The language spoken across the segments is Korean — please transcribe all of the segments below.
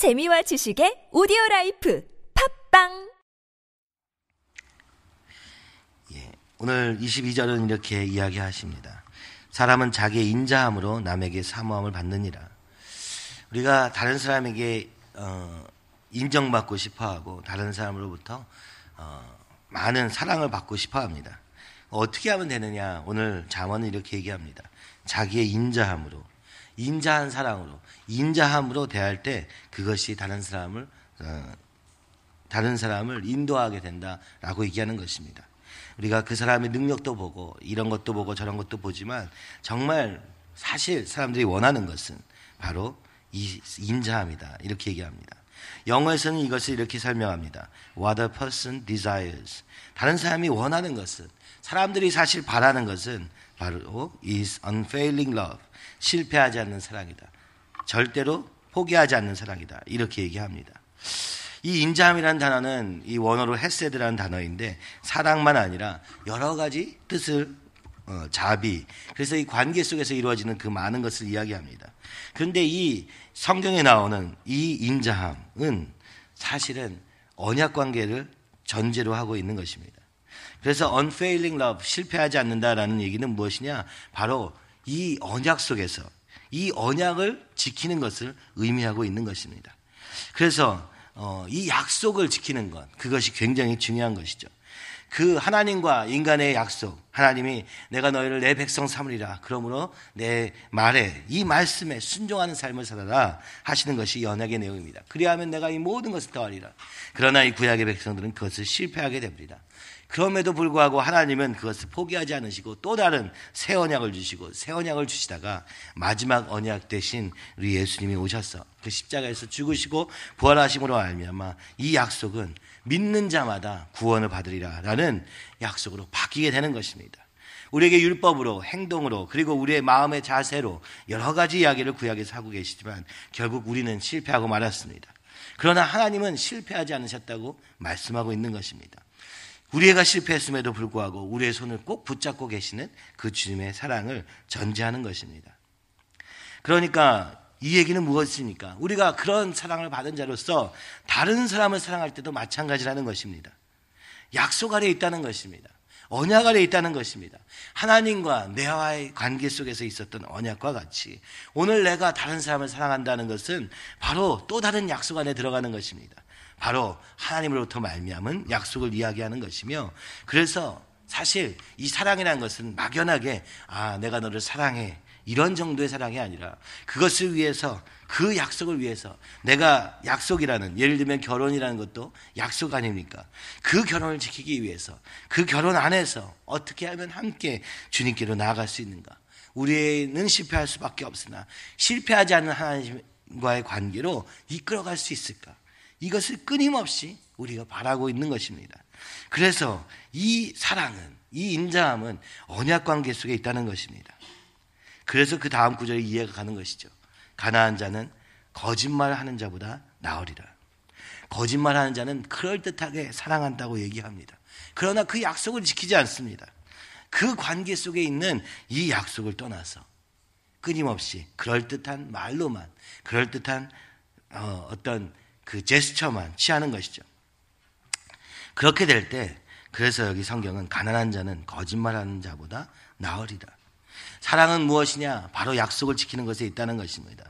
재미와 지식의 오디오 라이프 팟빵 예, 오늘 22절은 이렇게 이야기하십니다. 사람은 자기의 인자함으로 남에게 사모함을 받느니라. 우리가 다른 사람에게 어, 인정받고 싶어하고 다른 사람으로부터 어, 많은 사랑을 받고 싶어합니다. 어떻게 하면 되느냐? 오늘 잠언은 이렇게 얘기합니다. 자기의 인자함으로, 인자한 사랑으로, 인자함으로 대할 때 그것이 다른 사람을 어, 다른 사람을 인도하게 된다라고 얘기하는 것입니다. 우리가 그 사람의 능력도 보고 이런 것도 보고 저런 것도 보지만 정말 사실 사람들이 원하는 것은 바로 이 인자함이다. 이렇게 얘기합니다. 영어에서는 이것을 이렇게 설명합니다. What a person desires. 다른 사람이 원하는 것은 사람들이 사실 바라는 것은 바로 is unfailing love. 실패하지 않는 사랑이다. 절대로 포기하지 않는 사랑이다. 이렇게 얘기합니다. 이 인자함이라는 단어는 이 원어로 헤세드라는 단어인데 사랑만 아니라 여러 가지 뜻을 어, 자비. 그래서 이 관계 속에서 이루어지는 그 많은 것을 이야기합니다. 그런데 이 성경에 나오는 이 인자함은 사실은 언약 관계를 전제로 하고 있는 것입니다. 그래서 unfailing love, 실패하지 않는다라는 얘기는 무엇이냐? 바로 이 언약 속에서 이 언약을 지키는 것을 의미하고 있는 것입니다. 그래서 어, 이 약속을 지키는 것, 그것이 굉장히 중요한 것이죠. 그 하나님과 인간의 약속, 하나님이 내가 너희를 내 백성 삼으리라. 그러므로 내 말에, 이 말씀에 순종하는 삶을 살아라 하시는 것이 연약의 내용입니다. 그리하면 내가 이 모든 것을 더하리라. 그러나 이 구약의 백성들은 그것을 실패하게 됩니다. 그럼에도 불구하고 하나님은 그것을 포기하지 않으시고 또 다른 새 언약을 주시고 새 언약을 주시다가 마지막 언약 대신 우리 예수님이 오셔서 그 십자가에서 죽으시고 부활하심으로 알미암아 이 약속은 믿는 자마다 구원을 받으리라라는 약속으로 바뀌게 되는 것입니다. 우리에게 율법으로 행동으로 그리고 우리의 마음의 자세로 여러 가지 이야기를 구약에서 하고 계시지만 결국 우리는 실패하고 말았습니다. 그러나 하나님은 실패하지 않으셨다고 말씀하고 있는 것입니다. 우리가 실패했음에도 불구하고 우리의 손을 꼭 붙잡고 계시는 그 주님의 사랑을 전제하는 것입니다. 그러니까 이 얘기는 무엇입니까? 우리가 그런 사랑을 받은 자로서 다른 사람을 사랑할 때도 마찬가지라는 것입니다. 약속 아래 있다는 것입니다. 언약 아래 있다는 것입니다. 하나님과 내와의 관계 속에서 있었던 언약과 같이 오늘 내가 다른 사람을 사랑한다는 것은 바로 또 다른 약속 안에 들어가는 것입니다. 바로 하나님으로부터 말미암은 약속을 이야기하는 것이며 그래서 사실 이 사랑이라는 것은 막연하게 아 내가 너를 사랑해 이런 정도의 사랑이 아니라 그것을 위해서 그 약속을 위해서 내가 약속이라는 예를 들면 결혼이라는 것도 약속 아닙니까? 그 결혼을 지키기 위해서 그 결혼 안에서 어떻게 하면 함께 주님께로 나아갈 수 있는가? 우리는 실패할 수밖에 없으나 실패하지 않는 하나님과의 관계로 이끌어갈 수 있을까? 이것을 끊임없이 우리가 바라고 있는 것입니다. 그래서 이 사랑은, 이 인자함은 언약 관계 속에 있다는 것입니다. 그래서 그 다음 구절에 이해가 가는 것이죠. 가나한 자는 거짓말하는 자보다 나으리라. 거짓말하는 자는 그럴듯하게 사랑한다고 얘기합니다. 그러나 그 약속을 지키지 않습니다. 그 관계 속에 있는 이 약속을 떠나서 끊임없이 그럴듯한 말로만, 그럴듯한 어, 어떤 그 제스처만 취하는 것이죠. 그렇게 될 때, 그래서 여기 성경은 가난한 자는 거짓말하는 자보다 나으리다. 사랑은 무엇이냐? 바로 약속을 지키는 것에 있다는 것입니다.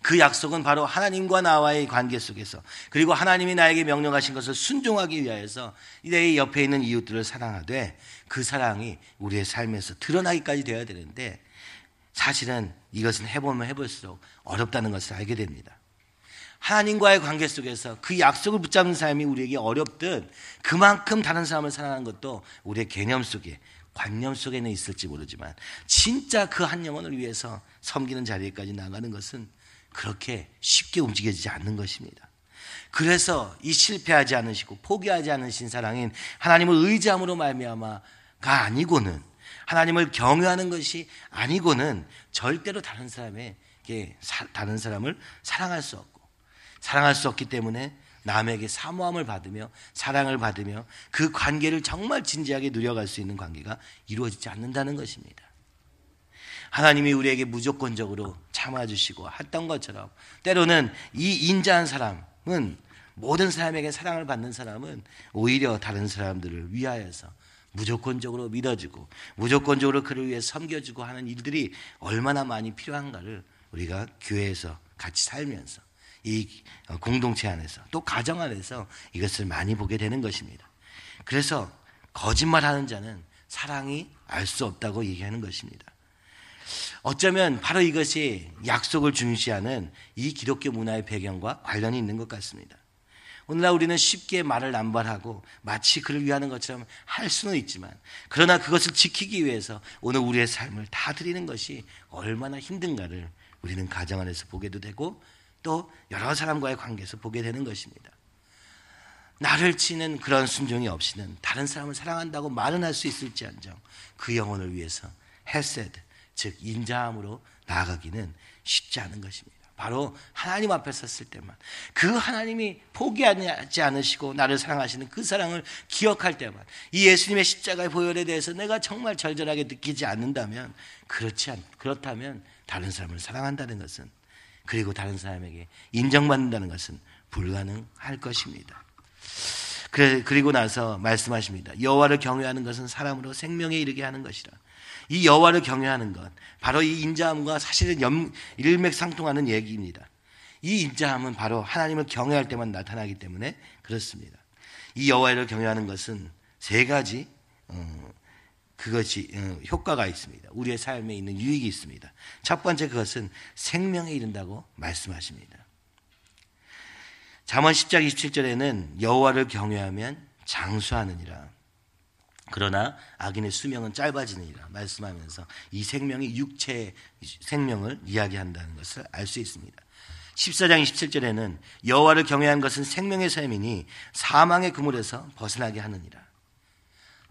그 약속은 바로 하나님과 나와의 관계 속에서 그리고 하나님이 나에게 명령하신 것을 순종하기 위하여서 내 옆에 있는 이웃들을 사랑하되 그 사랑이 우리의 삶에서 드러나기까지 되어야 되는데 사실은 이것은 해보면 해볼수록 어렵다는 것을 알게 됩니다. 하나님과의 관계 속에서 그 약속을 붙잡는 삶이 우리에게 어렵듯 그만큼 다른 사람을 사랑하는 것도 우리의 개념 속에 관념 속에는 있을지 모르지만 진짜 그 한 영혼을 위해서 섬기는 자리에까지 나가는 것은 그렇게 쉽게 움직여지지 않는 것입니다. 그래서 이 실패하지 않으시고 포기하지 않으신 사랑인 하나님을 의지함으로 말미암아가 아니고는 하나님을 경외하는 것이 아니고는 절대로 다른 사람에게 다른 사람을 사랑할 수 없고 사랑할 수 없기 때문에 남에게 사모함을 받으며 사랑을 받으며 그 관계를 정말 진지하게 누려갈 수 있는 관계가 이루어지지 않는다는 것입니다. 하나님이 우리에게 무조건적으로 참아주시고 했던 것처럼 때로는 이 인자한 사람은 모든 사람에게 사랑을 받는 사람은 오히려 다른 사람들을 위하여서 무조건적으로 믿어주고 무조건적으로 그를 위해 섬겨주고 하는 일들이 얼마나 많이 필요한가를 우리가 교회에서 같이 살면서 이 공동체 안에서 또 가정 안에서 이것을 많이 보게 되는 것입니다. 그래서 거짓말하는 자는 사랑이 알 수 없다고 얘기하는 것입니다. 어쩌면 바로 이것이 약속을 중시하는 이 기독교 문화의 배경과 관련이 있는 것 같습니다. 오늘날 우리는 쉽게 말을 남발하고 마치 그를 위하는 것처럼 할 수는 있지만 그러나 그것을 지키기 위해서 오늘 우리의 삶을 다 드리는 것이 얼마나 힘든가를 우리는 가정 안에서 보게도 되고 또 여러 사람과의 관계에서 보게 되는 것입니다. 나를 치는 그런 순종이 없이는 다른 사람을 사랑한다고 말은 할 수 있을지언정 그 영혼을 위해서 헤세드 즉 인자함으로 나아가기는 쉽지 않은 것입니다. 바로 하나님 앞에 섰을 때만 그 하나님이 포기하지 않으시고 나를 사랑하시는 그 사랑을 기억할 때만 이 예수님의 십자가의 보혈에 대해서 내가 정말 절절하게 느끼지 않는다면 그렇지 않 그렇다면 다른 사람을 사랑한다는 것은 그리고 다른 사람에게 인정받는다는 것은 불가능할 것입니다. 그래, 그리고 나서 말씀하십니다. 여호와를 경외하는 것은 사람으로 생명에 이르게 하는 것이라. 이 여호와를 경외하는 것, 바로 이 인자함과 사실은 연, 일맥상통하는 얘기입니다. 이 인자함은 바로 하나님을 경외할 때만 나타나기 때문에 그렇습니다. 이 여호와를 경외하는 것은 세 가지 어, 그것이 어, 효과가 있습니다. 우리의 삶에 있는 유익이 있습니다. 첫 번째 그것은 생명에 이른다고 말씀하십니다. 잠언 10장 27절에는 여호와를 경외하면 장수하느니라. 그러나 악인의 수명은 짧아지느니라 말씀하면서 이 생명이 육체의 생명을 이야기한다는 것을 알 수 있습니다. 14장 27절에는 여호와를 경외한 것은 생명의 셈이니 사망의 그물에서 벗어나게 하느니라.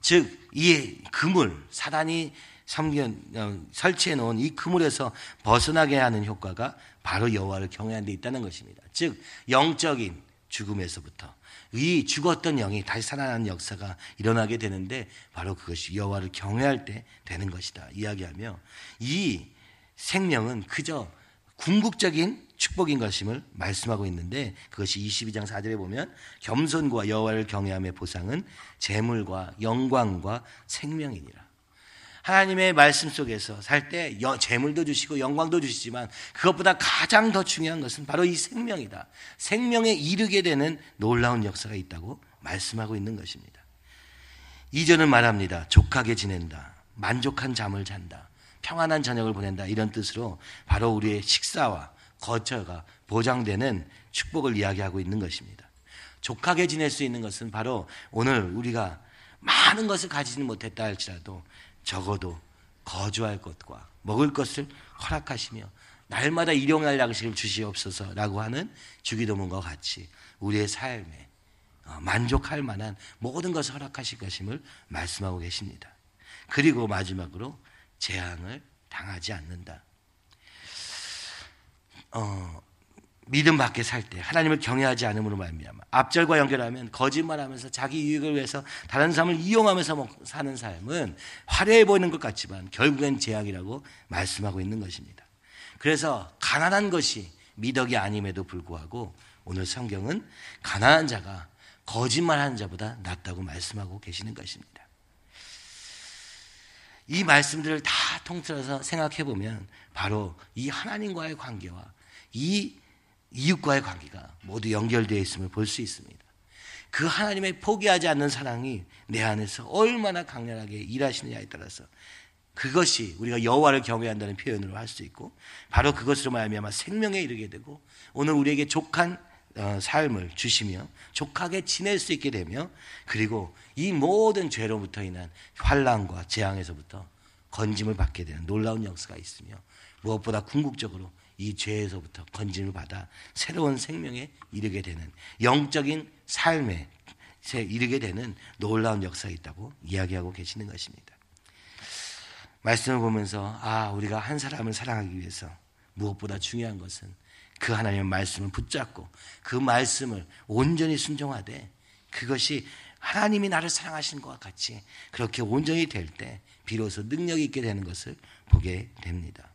즉, 이 그물, 사단이 어, 설치해 놓은 이 그물에서 벗어나게 하는 효과가 바로 여호와를 경외하는 데 있다는 것입니다. 즉, 영적인 죽음에서부터 이 죽었던 영이 다시 살아나는 역사가 일어나게 되는데 바로 그것이 여호와를 경외할 때 되는 것이다 이야기하며 이 생명은 그저 궁극적인 축복인 것임을 말씀하고 있는데 그것이 22장 4절에 보면 겸손과 여호와를 경외함의 보상은 재물과 영광과 생명이니라. 하나님의 말씀 속에서 살 때 재물도 주시고 영광도 주시지만 그것보다 가장 더 중요한 것은 바로 이 생명이다. 생명에 이르게 되는 놀라운 역사가 있다고 말씀하고 있는 것입니다. 이전은 말합니다. 족하게 지낸다. 만족한 잠을 잔다. 평안한 저녁을 보낸다. 이런 뜻으로 바로 우리의 식사와 거처가 보장되는 축복을 이야기하고 있는 것입니다. 족하게 지낼 수 있는 것은 바로 오늘 우리가 많은 것을 가지는 못했다 할지라도 적어도 거주할 것과 먹을 것을 허락하시며 날마다 일용할 양식을 주시옵소서라고 하는 주기도문과 같이 우리의 삶에 어, 만족할 만한 모든 것을 허락하실 것임을 말씀하고 계십니다. 그리고 마지막으로 재앙을 당하지 않는다. 어, 믿음 밖에 살 때 하나님을 경외하지 않음으로 말미암아 앞절과 연결하면 거짓말하면서 자기 유익을 위해서 다른 사람을 이용하면서 사는 삶은 화려해 보이는 것 같지만 결국엔 재앙이라고 말씀하고 있는 것입니다. 그래서 가난한 것이 미덕이 아님에도 불구하고 오늘 성경은 가난한 자가 거짓말하는 자보다 낫다고 말씀하고 계시는 것입니다. 이 말씀들을 다 통틀어서 생각해 보면 바로 이 하나님과의 관계와 이 이웃과의 관계가 모두 연결되어 있음을 볼 수 있습니다. 그 하나님의 포기하지 않는 사랑이 내 안에서 얼마나 강렬하게 일하시느냐에 따라서 그것이 우리가 여호와를 경외한다는 표현으로 할 수 있고 바로 그것으로 말미암아 생명에 이르게 되고 오늘 우리에게 족한 어, 삶을 주시며 족하게 지낼 수 있게 되며 그리고 이 모든 죄로부터 인한 환란과 재앙에서부터 건짐을 받게 되는 놀라운 역사가 있으며 무엇보다 궁극적으로 이 죄에서부터 건짐을 받아 새로운 생명에 이르게 되는 영적인 삶에 이르게 되는 놀라운 역사가 있다고 이야기하고 계시는 것입니다. 말씀을 보면서 아 우리가 한 사람을 사랑하기 위해서 무엇보다 중요한 것은 그 하나님의 말씀을 붙잡고 그 말씀을 온전히 순종하되 그것이 하나님이 나를 사랑하시는 것과 같이 그렇게 온전히 될 때 비로소 능력 있게 되는 것을 보게 됩니다.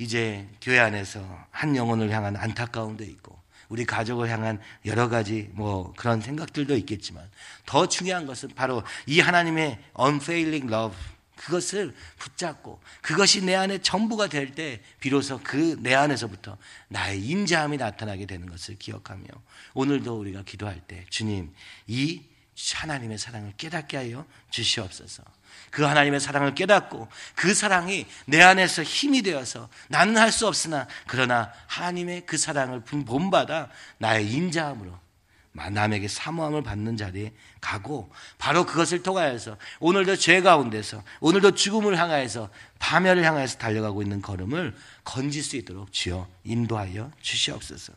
이제 교회 안에서 한 영혼을 향한 안타까움도 있고 우리 가족을 향한 여러 가지 뭐 그런 생각들도 있겠지만 더 중요한 것은 바로 이 하나님의 unfailing love 그것을 붙잡고 그것이 내 안에 전부가 될 때 비로소 그 내 안에서부터 나의 인자함이 나타나게 되는 것을 기억하며 오늘도 우리가 기도할 때 주님 이 하나님의 사랑을 깨닫게 하여 주시옵소서. 그 하나님의 사랑을 깨닫고 그 사랑이 내 안에서 힘이 되어서 나는 할 수 없으나 그러나 하나님의 그 사랑을 본받아 나의 인자함으로 남에게 사모함을 받는 자리에 가고 바로 그것을 통하여서 오늘도 죄 가운데서 오늘도 죽음을 향하여서 파멸을 향하여서 달려가고 있는 걸음을 건질 수 있도록 주여 인도하여 주시옵소서.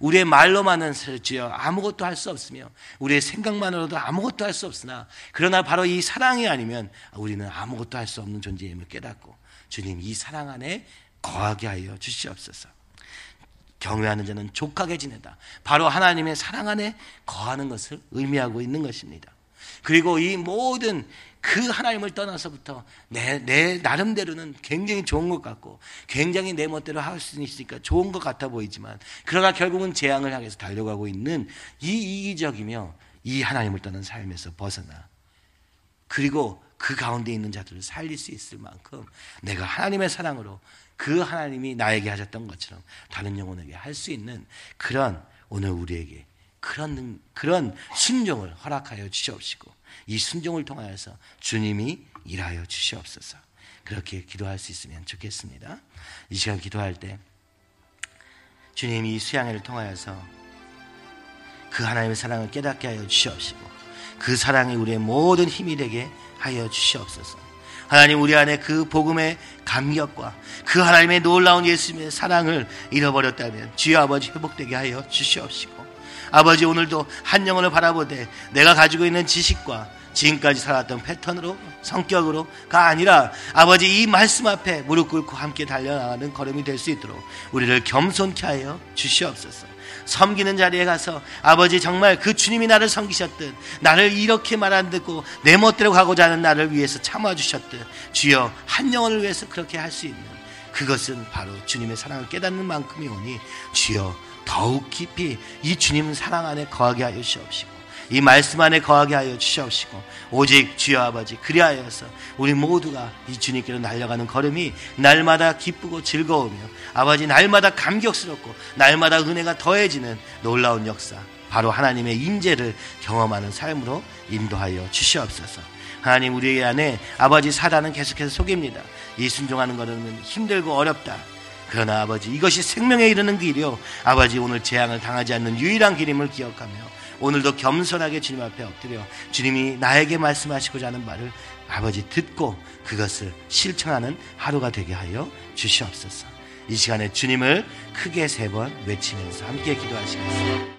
우리의 말로만은 주여 아무것도 할 수 없으며 우리의 생각만으로도 아무것도 할 수 없으나 그러나 바로 이 사랑이 아니면 우리는 아무것도 할 수 없는 존재임을 깨닫고 주님 이 사랑 안에 거하게 하여 주시옵소서. 경외하는 자는 족하게 지내다. 바로 하나님의 사랑 안에 거하는 것을 의미하고 있는 것입니다. 그리고 이 모든 그 하나님을 떠나서부터 내, 내 나름대로는 굉장히 좋은 것 같고 굉장히 내 멋대로 할 수 있으니까 좋은 것 같아 보이지만 그러나 결국은 재앙을 향해서 달려가고 있는 이 이기적이며 이 하나님을 떠난 삶에서 벗어나 그리고 그 가운데 있는 자들을 살릴 수 있을 만큼 내가 하나님의 사랑으로 그 하나님이 나에게 하셨던 것처럼 다른 영혼에게 할 수 있는 그런 오늘 우리에게 그런 그런 순종을 허락하여 주시옵시고 이 순종을 통하여서 주님이 일하여 주시옵소서. 그렇게 기도할 수 있으면 좋겠습니다. 이 시간 기도할 때 주님이 이 수양회를 통하여서 그 하나님의 사랑을 깨닫게 하여 주시옵시고 그 사랑이 우리의 모든 힘이 되게 하여 주시옵소서. 하나님 우리 안에 그 복음의 감격과 그 하나님의 놀라운 예수님의 사랑을 잃어버렸다면 주여 아버지 회복되게 하여 주시옵시고 아버지 오늘도 한 영혼을 바라보되 내가 가지고 있는 지식과 지금까지 살았던 패턴으로 성격으로가 아니라 아버지 이 말씀 앞에 무릎 꿇고 함께 달려나가는 걸음이 될 수 있도록 우리를 겸손케 하여 주시옵소서. 섬기는 자리에 가서 아버지 정말 그 주님이 나를 섬기셨듯 나를 이렇게 말 안 듣고 내 멋대로 가고자 하는 나를 위해서 참아주셨듯 주여 한 영혼을 위해서 그렇게 할 수 있는 그것은 바로 주님의 사랑을 깨닫는 만큼이 오니 주여 더욱 깊이 이 주님 사랑 안에 거하게 하여 주시옵시고 이 말씀 안에 거하게 하여 주시옵시고 오직 주여 아버지 그리하여서 우리 모두가 이 주님께로 날려가는 걸음이 날마다 기쁘고 즐거우며 아버지 날마다 감격스럽고 날마다 은혜가 더해지는 놀라운 역사 바로 하나님의 인재를 경험하는 삶으로 인도하여 주시옵소서. 하나님 우리 안에 아버지 사단은 계속해서 속입니다. 이 순종하는 것은 힘들고 어렵다. 그러나 아버지 이것이 생명에 이르는 길이요 아버지 오늘 재앙을 당하지 않는 유일한 길임을 기억하며 오늘도 겸손하게 주님 앞에 엎드려 주님이 나에게 말씀하시고자 하는 말을 아버지 듣고 그것을 실천하는 하루가 되게 하여 주시옵소서. 이 시간에 주님을 크게 세 번 외치면서 함께 기도하시겠습니다.